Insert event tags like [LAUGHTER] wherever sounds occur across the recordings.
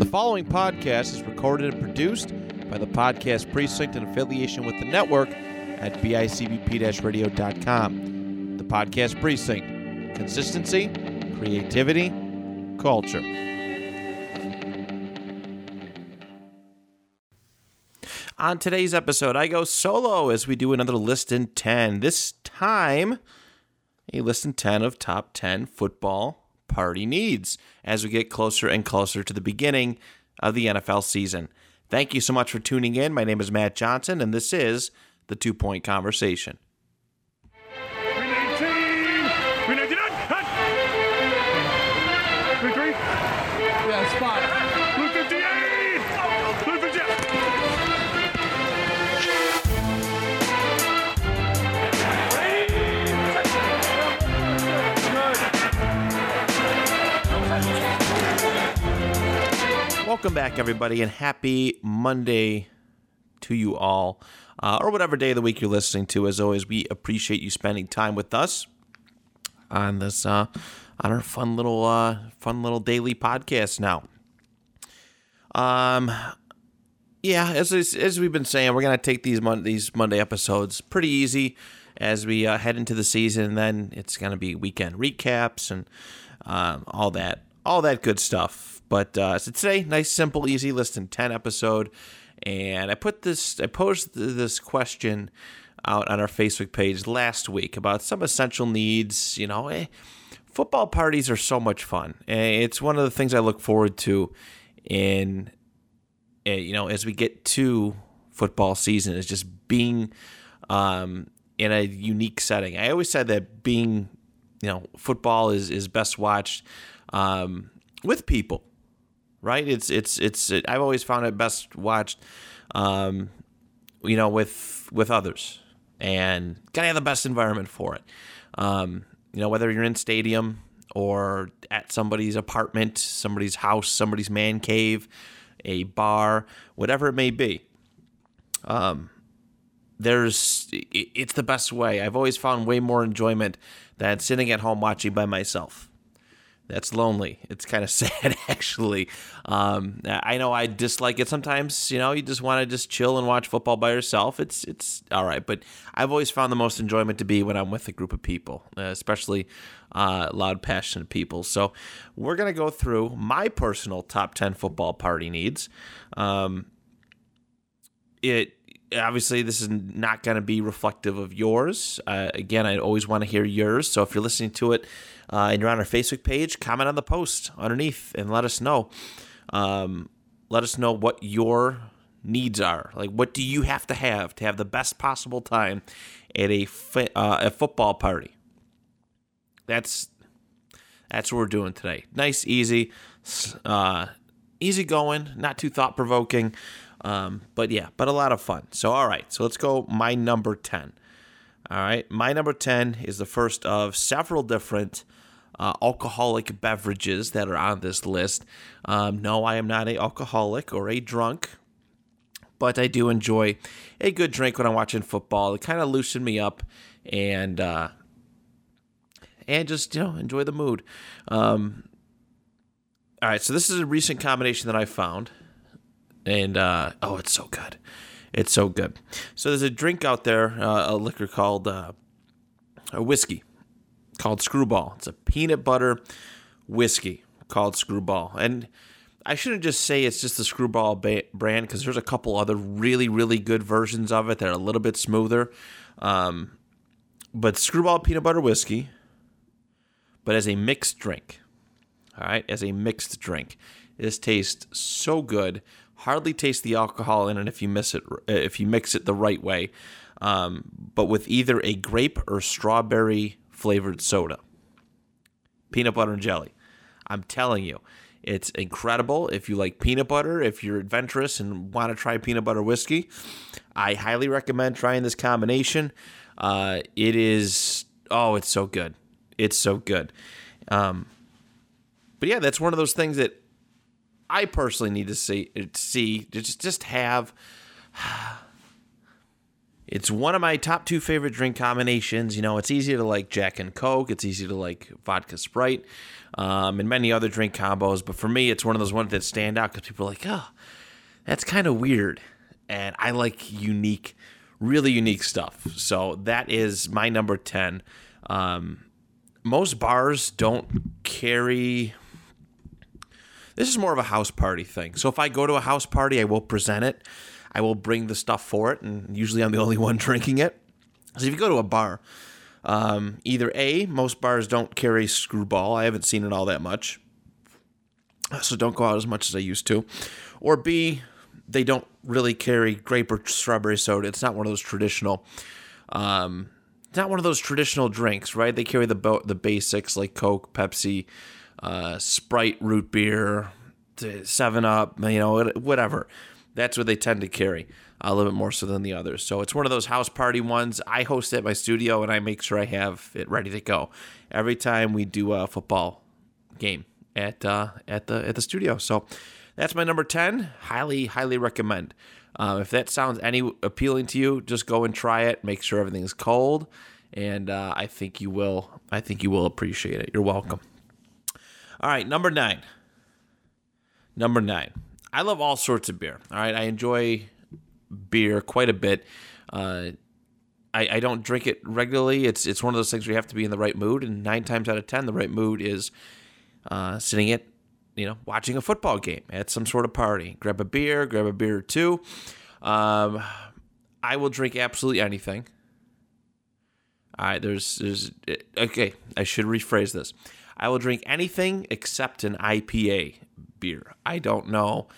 The following podcast is recorded and produced by the Podcast Precinct in affiliation with the network at bicbp radio.com. The Podcast Precinct consistency, creativity, culture. On today's episode, I go solo as we do another list and 10. This time, a list and 10 of top 10 football party needs as we get closer and closer to the beginning of the NFL season. Thank you so much for tuning in. My name is Matt Johnson, and this is the Two Point Conversation. Welcome back, everybody, and happy Monday to you all, uh, or whatever day of the week you're listening to. As always, we appreciate you spending time with us on this uh, on our fun little uh, fun little daily podcast. Now, um, yeah, as as we've been saying, we're gonna take these mon- these Monday episodes pretty easy as we uh, head into the season. And then it's gonna be weekend recaps and um, all that all that good stuff. But uh, so today, nice, simple, easy list and ten episode, and I put this I posed this question out on our Facebook page last week about some essential needs. You know, eh, football parties are so much fun. Eh, It's one of the things I look forward to in uh, you know, as we get to football season, is just being um, in a unique setting. I always said that being, you know, football is is best watched um, with people, right? It's it's it's. It, I've always found it best watched, um, you know, with with others, and gotta have the best environment for it. Um, you know, whether you're in stadium or at somebody's apartment, somebody's house, somebody's man cave, a bar, whatever it may be. Um, there's it's the best way. I've always found way more enjoyment than sitting at home watching by myself. That's lonely. It's kind of [LAUGHS] sad, actually. Um, I know I dislike it sometimes. You know, you just want to just chill and watch football by yourself. It's it's all right, but I've always found the most enjoyment to be when I'm with a group of people, uh, especially uh, loud, passionate people. So we're gonna go through my personal top ten football party needs. Um, it obviously this is not going to be reflective of yours. Uh, again, I always want to hear yours. So if you're listening to it uh, and you're on our Facebook page, comment on the post underneath and let us know. Um, let us know what your needs are. Like, what do you have to have to have the best possible time at a fi- uh, a football party? That's that's what we're doing today. Nice, easy, uh, easy going, not too thought provoking, um, but yeah, but a lot of fun. So all right, so let's go. My number ten. All right, my number ten is the first of several different uh, alcoholic beverages that are on this list. Um, no, I am not a alcoholic or a drunk but I do enjoy a good drink when I'm watching football. It kind of loosened me up and uh, and just you know enjoy the mood. Um, all right, so this is a recent combination that I found, and uh, oh, it's so good, it's so good. So there's a drink out there, uh, a liquor called uh, a whiskey called Screwball. It's a peanut butter whiskey called Screwball, and I shouldn't just say it's just the Screwball ba- brand because there's a couple other really, really good versions of it that are a little bit smoother. Um, but Screwball peanut butter whiskey, but as a mixed drink. All right, as a mixed drink, this tastes so good. Hardly taste the alcohol in it if you miss it if you mix it the right way. Um, but with either a grape or strawberry flavored soda, peanut butter and jelly. I'm telling you, it's incredible. If you like peanut butter, if you're adventurous and want to try peanut butter whiskey, I highly recommend trying this combination. Uh, it is, oh, it's so good. It's so good. Um, but yeah, that's one of those things that I personally need to see, see just just have. [SIGHS] It's one of my top two favorite drink combinations. You know, it's easy to like Jack and Coke. It's easy to like vodka Sprite, um, and many other drink combos. But for me, it's one of those ones that stand out because people are like, oh, that's kind of weird, and I like unique, really unique stuff. So that is my number ten. Um, most bars don't carry. This is more of a house party thing. So if I go to a house party, I will present it. I will bring the stuff for it, and usually I'm the [LAUGHS] only one drinking it. So if you go to a bar, um, either A, most bars don't carry screwball. I haven't seen it all that much. So don't go out as much as I used to. Or B, they don't really carry grape or strawberry soda. It's not one of those traditional um, it's not one of those traditional drinks, right? They carry the bo- the basics like Coke, Pepsi, uh, Sprite, root beer, Seven Up, you know, whatever. That's what they tend to carry a little bit more so than the others. So it's one of those house party ones. I host at my studio and I make sure I have it ready to go every time we do a football game at uh, at the at the studio. So that's my number ten. Highly highly recommend. Uh, if that sounds any appealing to you, just go and try it. Make sure everything's cold, and uh, I think you will. I think you will appreciate it. You're welcome. All right, number nine. Number nine. I love all sorts of beer. All right, I enjoy beer quite a bit. Uh, I, I don't drink it regularly. It's it's one of those things where you have to be in the right mood, and nine times out of ten, the right mood is uh, sitting at you know watching a football game at some sort of party. Grab a beer, grab a beer or two. Um, I will drink absolutely anything. All right, there's there's okay. I should rephrase this. I will drink anything except an IPA beer. I don't know.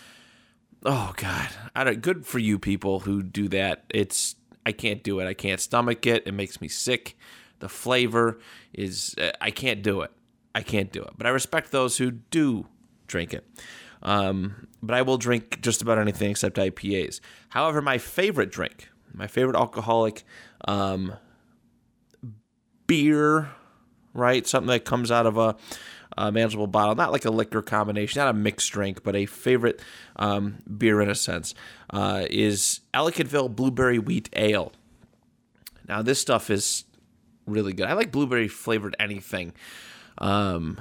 Oh God, I don't, good for you people who do that. It's I can't do it. I can't stomach it. It makes me sick. The flavor is I can't do it. I can't do it. But I respect those who do drink it. Um, but I will drink just about anything except IPAs. However, my favorite drink, my favorite alcoholic um, beer, right? Something that comes out of a, a, manageable bottle, not like a liquor combination, not a mixed drink, but a favorite um, beer in a sense, uh, is Ellicottville Blueberry Wheat Ale. Now, this stuff is really good. I like blueberry flavored anything. Um,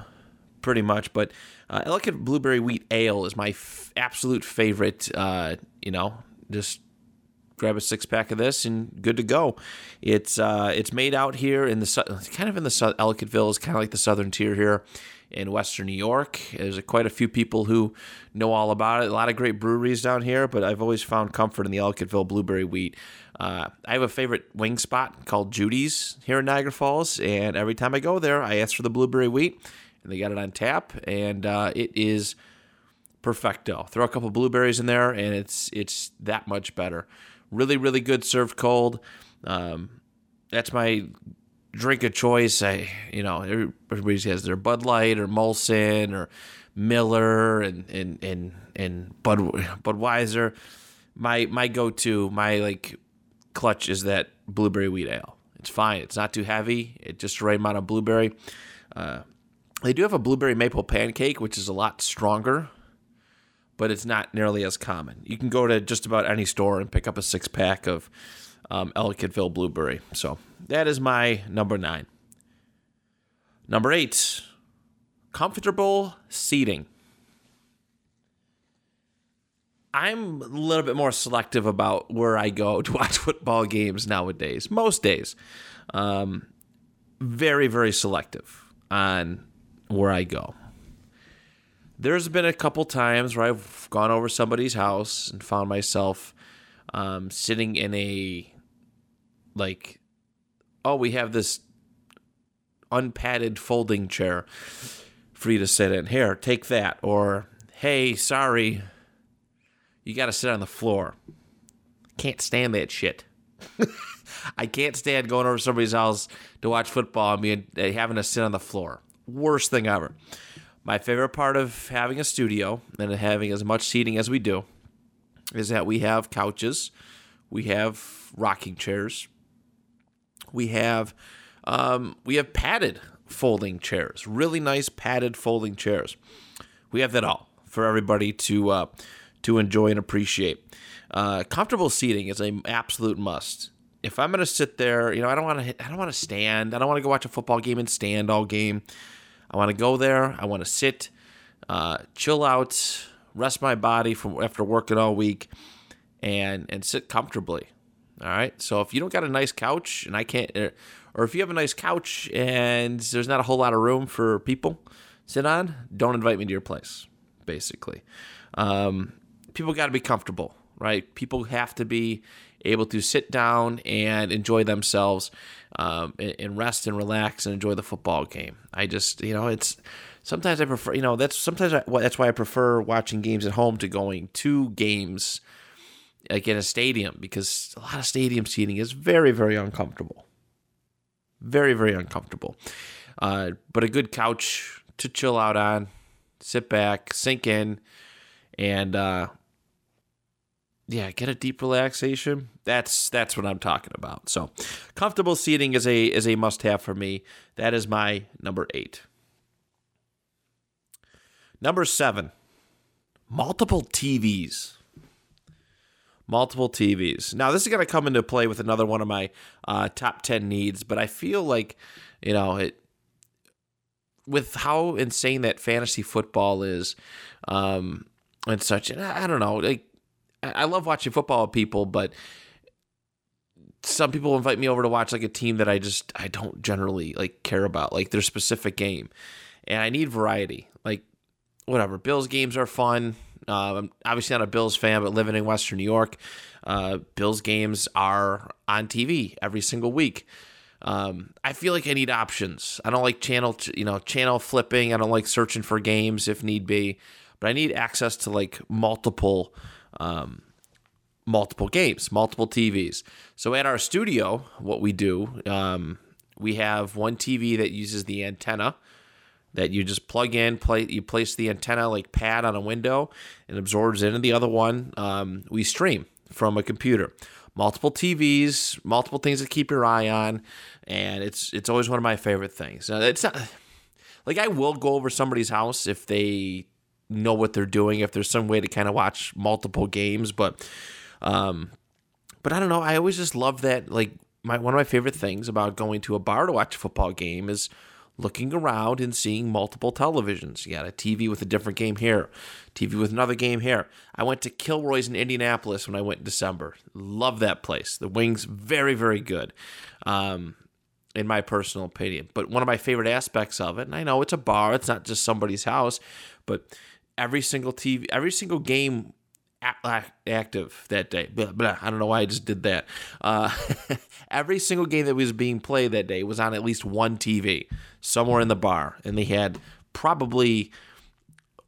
pretty much. But uh, Ellicott Blueberry Wheat Ale is my f- absolute favorite. Uh, you know, just grab a six pack of this and good to go. It's uh, it's made out here in the kind of in the Ellicottville is kind of like the southern tier here in Western New York. There's quite a few people who know all about it. A lot of great breweries down here, but I've always found comfort in the Ellicottville Blueberry Wheat. Uh, I have a favorite wing spot called Judy's here in Niagara Falls, and every time I go there, I ask for the blueberry wheat and they got it on tap, and uh, it is perfecto. Throw a couple blueberries in there, and it's it's that much better. Really, really good served cold. Um, that's my drink of choice. I, you know, everybody has their Bud Light or Molson or Miller and and and and Bud Budweiser. My my go to my like clutch is that blueberry wheat ale. It's fine. It's not too heavy. It's just the right amount of blueberry. Uh, they do have a blueberry maple pancake, which is a lot stronger, but it's not nearly as common. You can go to just about any store and pick up a six pack of um, Ellicottville blueberry. So that is my number nine. Number eight, comfortable seating. I'm a little bit more selective about where I go [LAUGHS] to watch football games nowadays. Most days, um, very very selective on where I go. There's been a couple times where I've gone over somebody's house and found myself um, sitting in a like, oh, we have this unpadded folding chair for you to sit in. Here, take that. Or, hey, sorry, you got to sit on the floor. Can't stand that shit. [LAUGHS] I can't stand going over somebody's house to watch football and being, having to sit on the floor worst thing ever. My favorite part of having a studio and having as much seating as we do is that we have couches, we have rocking chairs, we have um, we have padded folding chairs, really nice padded folding chairs. We have that all for everybody to uh, to enjoy and appreciate. Uh, comfortable seating is an absolute must if I'm gonna sit there, you know, I don't want to. I don't want to stand. I don't want to go watch a football game and stand all game. I want to go there. I want to sit, uh, chill out, rest my body from after working all week, and and sit comfortably. All right. So if you don't got a nice couch, and I can't, er, or if you have a nice couch and there's not a whole lot of room for people sit on, don't invite me to your place. Basically, um, people got to be comfortable, right? People have to be able to sit down and enjoy themselves um, and, rest and relax and enjoy the football game. I just, you know, it's sometimes I prefer, you know, that's sometimes I, that's why I prefer watching games at home to going to games like in a stadium because a lot of stadium seating is very, very uncomfortable. Very, very uncomfortable. Uh, but a good couch to chill out on, sit back, sink in, and uh, yeah, get a deep relaxation. That's that's what I'm talking about. So, comfortable seating is a is a must have for me. That is my number eight. Number seven, multiple TVs. Multiple TVs. Now, this is going to come into play with another one of my uh, top 10 needs, but I feel like, you know, it, with how insane that fantasy football is um, and such, and I, I don't know, like, I, love watching football with people, but some people invite me over to watch like a team that I just I don't generally like care about, like their specific game, and I need variety. Like whatever, Bills games are fun. Uh, I'm obviously not a Bills fan, but living in Western New York, uh, Bills games are on TV every single week. Um, I feel like I need options. I don't like channel, you know, channel flipping. I don't like searching for games if need be, but I need access to like multiple, um, multiple games, multiple TVs. So at our studio, what we do, um, we have one TV that uses the antenna that you just plug in, play, you place the antenna like pad on a window and absorbs into the other one. Um, we stream from a computer. Multiple TVs, multiple things to keep your eye on, and it's it's always one of my favorite things. Now, it's not like I will go over somebody's house if they know what they're doing, if there's some way to kind of watch multiple games, but um, but I don't know. I always just love that. Like my one of my favorite things about going to a bar to watch a football game is looking around and seeing multiple televisions. You got a TV with a different game here, TV with another game here. I went to Kilroy's in Indianapolis when I went in December. Love that place. The wings very very good. Um, in my personal opinion. But one of my favorite aspects of it, and I know it's a bar, it's not just somebody's house, but every single TV, every single game active that day. Blah, blah. I don't know why I just did that. Uh, [LAUGHS] every single game that was being played that day was on at least one TV somewhere in the bar, and they had probably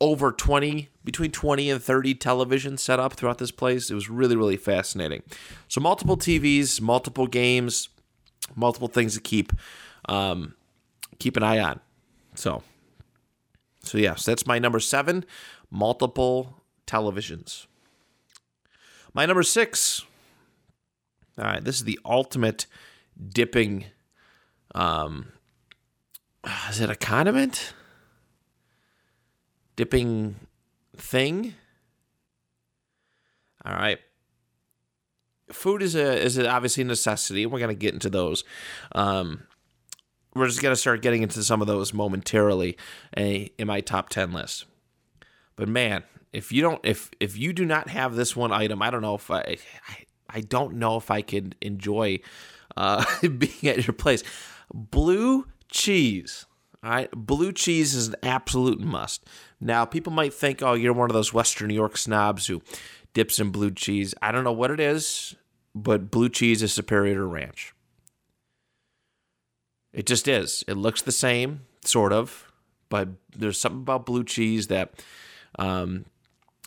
over 20 between 20 and 30 televisions set up throughout this place it was really really fascinating so multiple tvs multiple games multiple things to keep um, keep an eye on so so yes that's my number seven multiple televisions my number six. All right, this is the ultimate dipping. Um, is it a condiment? Dipping thing. All right. Food is a is obviously a necessity. We're gonna get into those. Um, we're just gonna start getting into some of those momentarily eh, in my top ten list. But man, if you don't if if you do not have this one item, I don't know if I I, I don't know if I could enjoy uh, [LAUGHS] being at your place. Blue cheese. All right, blue cheese is an absolute must. Now, people might think, "Oh, you're one of those Western New York snobs who dips in blue cheese." I don't know what it is, but blue cheese is superior to ranch. It just is. It looks the same, sort of, but there's something about blue cheese that um,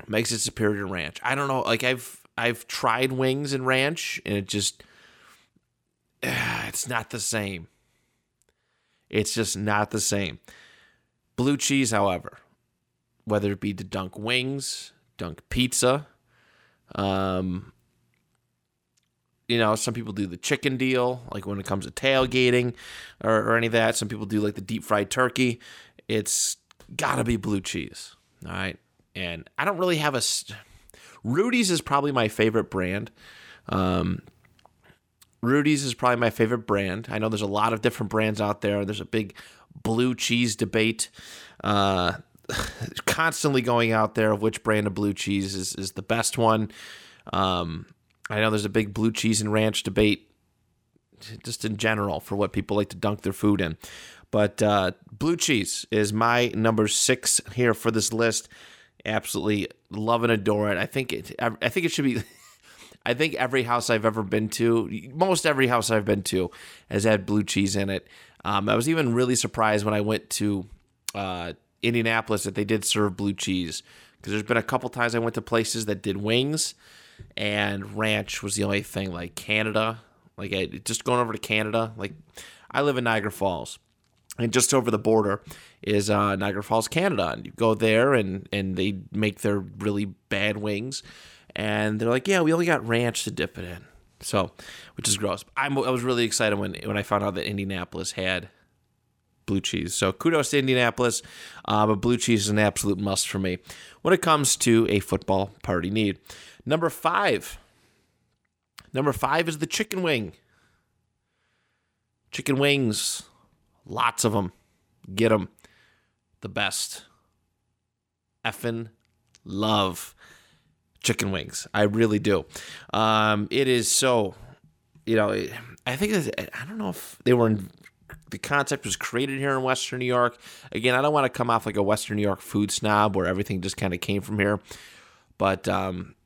makes it superior to ranch. I don't know. Like I've I've tried wings and ranch, and it just [SIGHS] it's not the same. It's just not the same. Blue cheese, however, whether it be to dunk wings, dunk pizza, um, you know, some people do the chicken deal, like when it comes to tailgating or, or any of that. Some people do like the deep fried turkey. It's gotta be blue cheese. All right and I don't really have a. Rudy's is probably my favorite brand. Um, Rudy's is probably my favorite brand. I know there's a lot of different brands out there. There's a big blue cheese debate. Uh, [LAUGHS] constantly going out there of which brand of blue cheese is, is the best one. Um, I know there's a big blue cheese and ranch debate just in general for what people like to dunk their food in. But uh, blue cheese is my number six here for this list. Absolutely love and adore it. I think it. I think it should be. [LAUGHS] I think every house I've ever been to, most every house I've been to, has had blue cheese in it. Um, I was even really surprised when I went to uh, Indianapolis that they did serve blue cheese because there's been a couple times I went to places that did wings, and ranch was the only thing. Like Canada, like I, just going over to Canada. Like I live in Niagara Falls, and just over the border is uh, Niagara Falls, Canada. And you go there, and and they make their really bad wings, and they're like, yeah, we only got ranch to dip it in. So, which is gross. I'm, I was really excited when when I found out that Indianapolis had blue cheese. So kudos to Indianapolis, uh, but blue cheese is an absolute must for me when it comes to a football party need. Number five. Number five is the chicken wing. Chicken wings, lots of them. Get them. The best. Effin love chicken wings. I really do. Um, it is so, you know, I think I don't know if they were in, the concept was created here in Western New York. Again, I don't want to come off like a Western New York food snob where everything just kind of came from here, but um,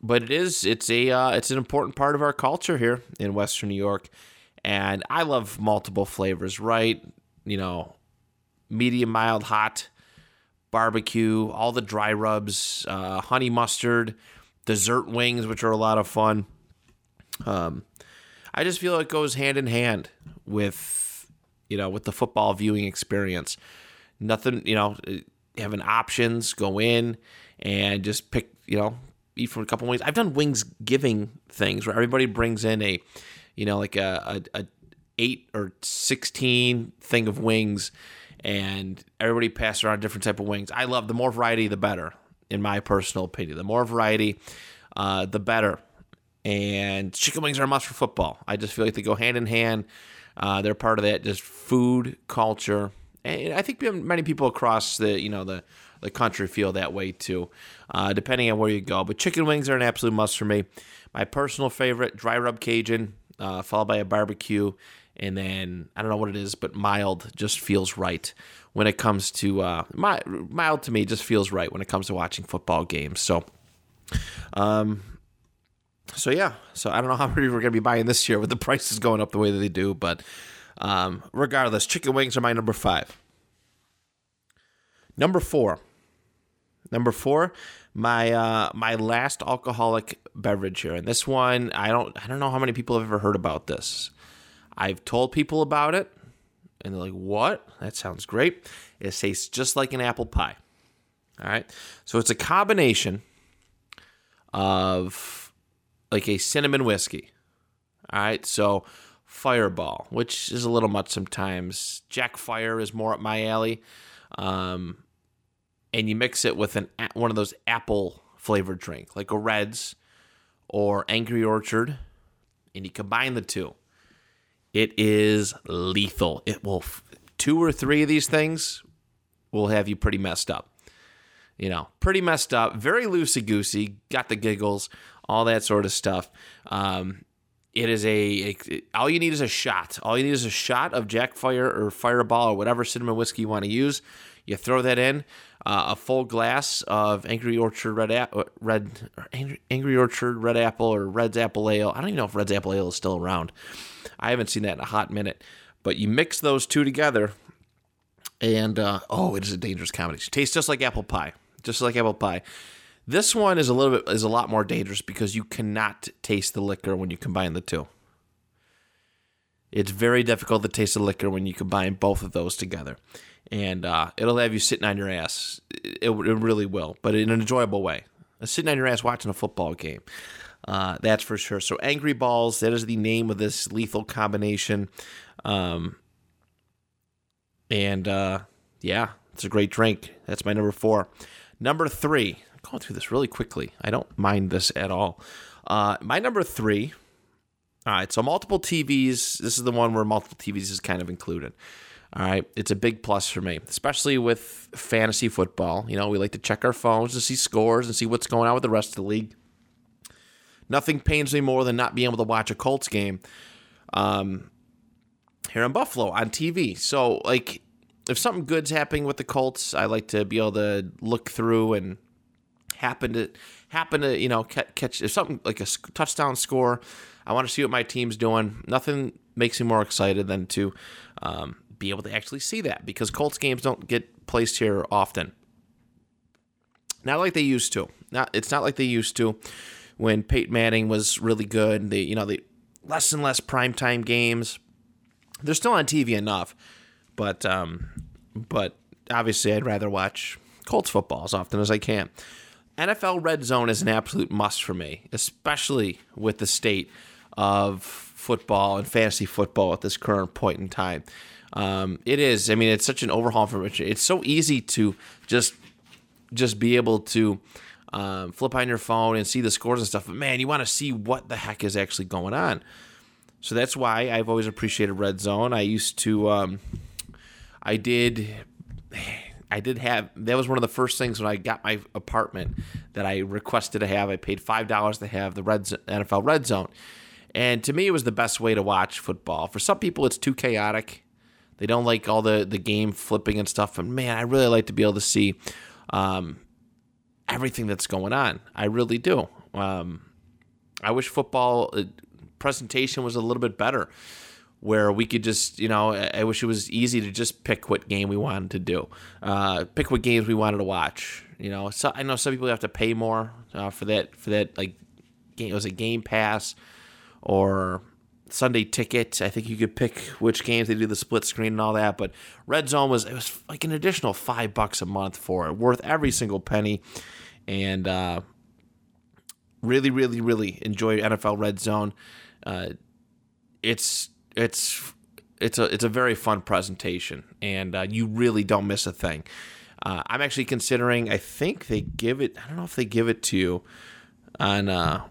but it is it's a uh, it's an important part of our culture here in Western New York, and I love multiple flavors. Right, you know, medium, mild, hot, barbecue, all the dry rubs, uh, honey mustard, dessert wings, which are a lot of fun. Um, I just feel it goes hand in hand with you know with the football viewing experience. Nothing, you know, having options, go in and just pick, you know, eat from a couple wings. I've done wings giving things where everybody brings in a, you know, like a, a, a eight or sixteen thing of wings, and everybody passes around different type of wings. I love the more variety, the better, in my personal opinion. The more variety, uh, the better. And chicken wings are a must for football. I just feel like they go hand in hand. Uh, they're part of that just food culture, and I think many people across the you know the the country feel that way too, uh, depending on where you go. But chicken wings are an absolute must for me. My personal favorite, dry rub Cajun, uh, followed by a barbecue, and then I don't know what it is, but mild just feels right when it comes to uh, my, mild to me just feels right when it comes to watching football games. So, um, so yeah, so I don't know [LAUGHS] how many we're gonna be buying this year with the prices going up the way that they do, but um, regardless, chicken wings are my number five. Number four. Number four, my uh, my last alcoholic beverage here, and this one I don't I don't know how many people have ever heard about this. I've told people about it, and they're like, "What? That sounds great." It tastes just like an apple pie. All right, so it's a combination of like a cinnamon whiskey. All right, so Fireball, which is a little much sometimes. Jack Fire is more up my alley. Um, and you mix it with an one of those apple flavored drink, like a Redd's or Angry Orchard, and you combine the two. It is lethal. It will two or three of these things will have you pretty messed up. You know, pretty messed up, very loosey goosey, got the giggles, all that sort of stuff. Um, it is a, all you need is a shot. All you need is a shot of Jack Fire or Fireball or whatever cinnamon whiskey you want to use. You throw that in, uh, a full glass of Angry Orchard Red Apple, Red Angry, Angry Orchard Red Apple or Redd's Apple Ale. I don't even know if Redd's Apple Ale is still around. I haven't seen that in a hot minute. But you mix those two together, and uh, oh, it is a dangerous combination. Tastes just like apple pie, just like apple pie. This one is a little bit is a lot more dangerous because you cannot taste the liquor when you combine the two. It's very difficult to taste the liquor when you combine both of those together, and uh, it'll have you sitting on your ass. It, it really will, but in an enjoyable way. Sitting on your ass watching a football game. Uh, that's for sure. So, Angry Balls, that is the name of this lethal combination. Um, and uh, yeah, it's a great drink. That's my number four. Number three, going through this really quickly. I don't mind this at all. Uh, my number three, All right, so multiple TVs. This is the one where multiple TVs is kind of included. All right, it's a big plus for me, especially with fantasy football. You know, we like to check our phones to see scores and see what's going on with the rest of the league. Nothing pains me more than not being able to watch a Colts game um, here in Buffalo on TV. So, like, if something good's happening with the Colts, I like to be able to look through and happen to happen to you know catch if something like a touchdown score. I want to see what my team's doing. Nothing makes me more excited than to um, be able to actually see that because Colts games don't get placed here often. Not like they used to. Not it's not like they used to when Peyton Manning was really good. They you know the less and less primetime games. They're still on TV enough, but um, but obviously I'd rather watch Colts football as often as I can. NFL Red Zone is an absolute must for me, especially with the state of football and fantasy football at this current point in time. Um, it is. I mean, it's such an overhaul for Rich. It's so easy to just just be able to um, flip on your phone and see the scores and stuff. But man, you want to see what the heck is actually going on. So that's why I've always appreciated Red Zone. I used to, um, I did I did have that was one of the first things when I got my apartment that I requested to have. I paid five dollars to have the Red NFL Red Zone, and to me it was the best way to watch football. For some people, it's too chaotic. They don't like all the the game flipping and stuff. And man, I really like to be able to see um, everything that's going on. I really do. Um, I wish football uh, presentation was a little bit better where we could just, you know, I wish it was easy to just pick what game we wanted to do, uh, pick what games we wanted to watch. You know, so I know some people have to pay more uh, for that for that like game. It Was a Game Pass or Sunday Ticket? I think you could pick which games they do the split screen and all that. But Red Zone was it was like an additional five bucks a month for it, worth every single penny, and uh, really, really, really enjoy NFL Red Zone. Uh, it's it's it's a it's a very fun presentation, and uh, you really don't miss a thing. Uh, I'm actually considering. I think they give it. I don't know if they give it to you on. Uh,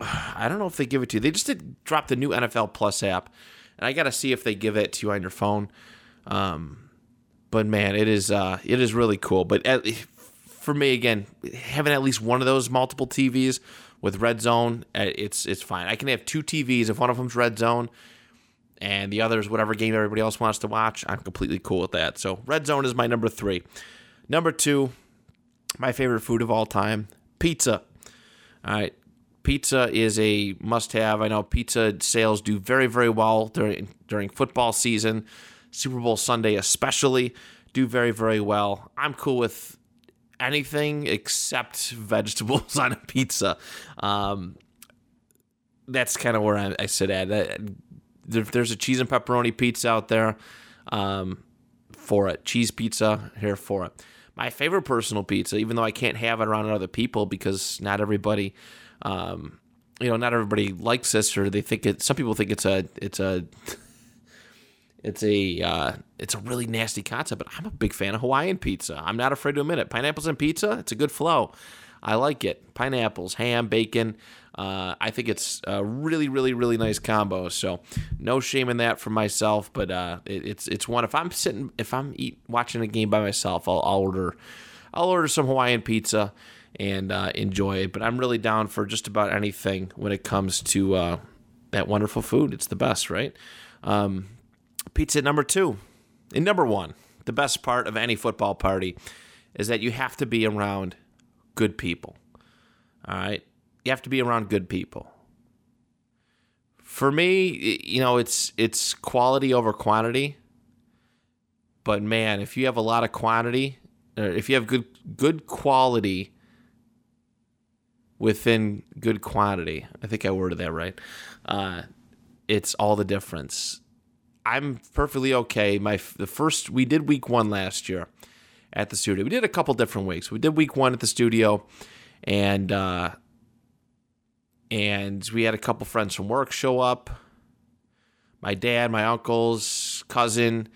I don't know if they give it to you. They just did drop the new NFL Plus app, and I got to see if they give it to you on your phone. Um, but man, it is uh, it is really cool. But at, for me, again, having at least one of those multiple TVs with Red Zone, uh, it's it's fine. I can have two TVs if one of them's Red Zone and the other is whatever game everybody else wants to watch. I'm completely cool with that. So Red Zone is my number three. Number two, my favorite food of all time, pizza. All right. Pizza is a must-have. I know pizza sales do very, very well during during football season, Super Bowl Sunday especially, do very, very well. I'm cool with anything except vegetables [LAUGHS] on a pizza. Um, that's kind of where I, I, sit at. There, there's a cheese and pepperoni pizza out there um, for it. Cheese pizza here for it. My favorite personal pizza, even though I can't have it around other people because not everybody, um, you know, not everybody likes this or they think it. Some people think it's a it's a [LAUGHS] it's a uh, it's a really nasty concept, but I'm a big fan of Hawaiian pizza. I'm not afraid to admit it. Pineapples and pizza, it's a good flow. I like it. Pineapples, ham, bacon. Uh, I think it's a really, really, really nice combo. So no shame in that for myself, but uh, it, it's it's one. If I'm sitting, if I'm eat, watching a game by myself, I'll, I'll order, I'll order some Hawaiian pizza and uh, enjoy it. But I'm really down for just about anything when it comes to uh, that wonderful food. It's the best, right? Um, pizza number two. And number one, the best part of any football party is that you have to be around good people. All right? You have to be around good people. For me, you know, it's it's quality over quantity. But man, if you have a lot of quantity, or if you have good good quality within good quantity, I think I worded that right. Uh, it's all the difference. I'm perfectly okay. My the first we did week one last year at the studio. We did a couple different weeks. We did week one at the studio, and uh, and we had a couple friends from work show up. My dad, my uncles, cousin,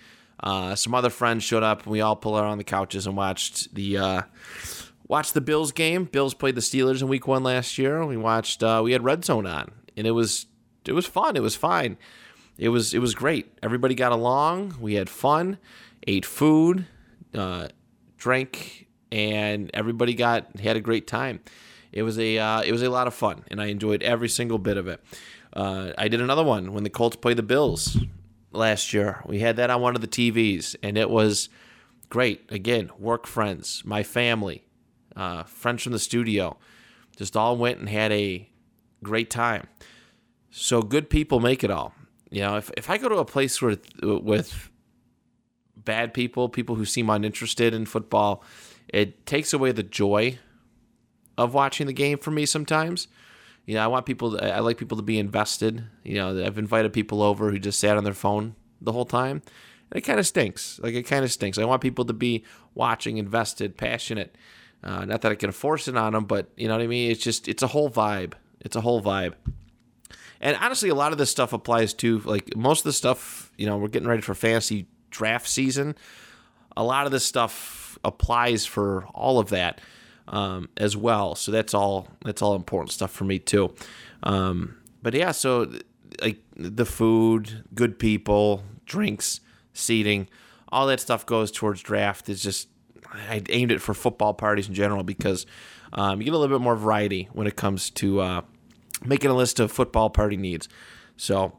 uh, some other friends showed up, and we all pulled out on the couches and watched the uh, watched the Bills game. Bills played the Steelers in Week One last year. We watched. Uh, we had Red Zone on, and it was it was fun. It was fine. It was it was great. Everybody got along. We had fun. Ate food, uh, drank, and everybody got had a great time. It was a uh, it was a lot of fun, and I enjoyed every single bit of it. Uh, I did another one when the Colts played the Bills last year. We had that on one of the TVs, and it was great. Again, work friends, my family, uh, friends from the studio, just all went and had a great time. So good people make it all. You know, if, if I go to a place with with bad people, people who seem uninterested in football, it takes away the joy of watching the game for me sometimes. You know, I want people. To, I like people to be invested. You know, I've invited people over who just sat on their phone the whole time. And it kind of stinks. Like it kind of stinks. I want people to be watching, invested, passionate. Uh, not that I can force it on them, but you know what I mean. It's just it's a whole vibe. It's a whole vibe. And honestly, a lot of this stuff applies to like most of the stuff. You know, we're getting ready for fantasy draft season. A lot of this stuff applies for all of that um, as well. So that's all that's all important stuff for me too. Um, but yeah, so like the food, good people, drinks, seating, all that stuff goes towards draft. It's just I aimed it for football parties in general because um, you get a little bit more variety when it comes to uh, making a list of football party needs. So,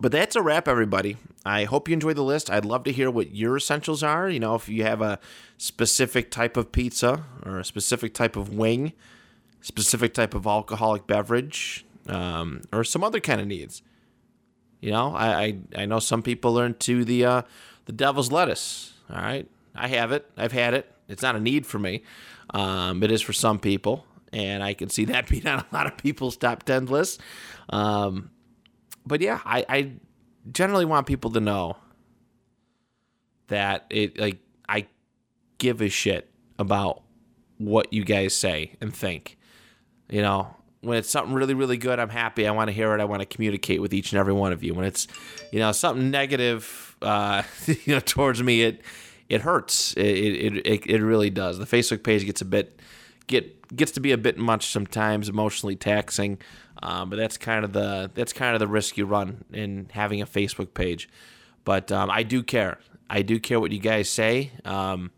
but that's a wrap, everybody. I hope you enjoyed the list. I'd love to hear what your essentials are. You know, if you have a specific type of pizza or a specific type of wing, specific type of alcoholic beverage, um, or some other kind of needs. You know, I, I, I know some people are into the uh, the devil's lettuce. All right, I have it. I've had it. It's not a need for me. Um, it is for some people, and I can see that [LAUGHS] being on a lot of people's top ten lists. Um, but yeah, I, I generally want people to know that it like I give a shit about what you guys say and think. You know, when it's something really really good, I'm happy. I want to hear it. I want to communicate with each and every one of you. When it's you know something negative, uh, [LAUGHS] you know towards me, it it hurts. It, it it it really does. The Facebook page gets a bit get gets to be a bit much sometimes, emotionally taxing. Um, but that's kind of the that's kind of the risk you run in having a Facebook page. But um, I do care. I do care what you guys say, um,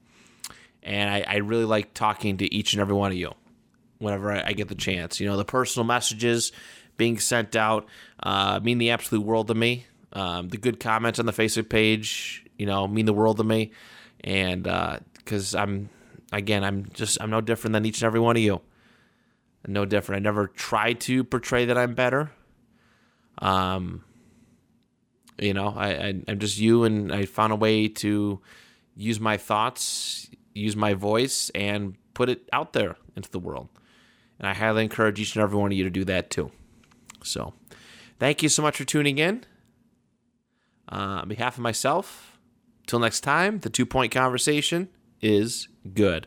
and I, I, really like talking to each and every one of you whenever I, I get the chance. You know, the personal messages being sent out uh, mean the absolute world to me. Um, the good comments on the Facebook page, you know, mean the world to me, and because uh, I'm again, I'm just I'm no different than each and every one of you no different. I never try to portray that I'm better. Um, you know, I, I I'm just you, and I found a way to use my thoughts, use my voice, and put it out there into the world. And I highly encourage each and every one of you to do that too. So, thank you so much for tuning in. Uh, on behalf of myself, till next time, the two point conversation is good.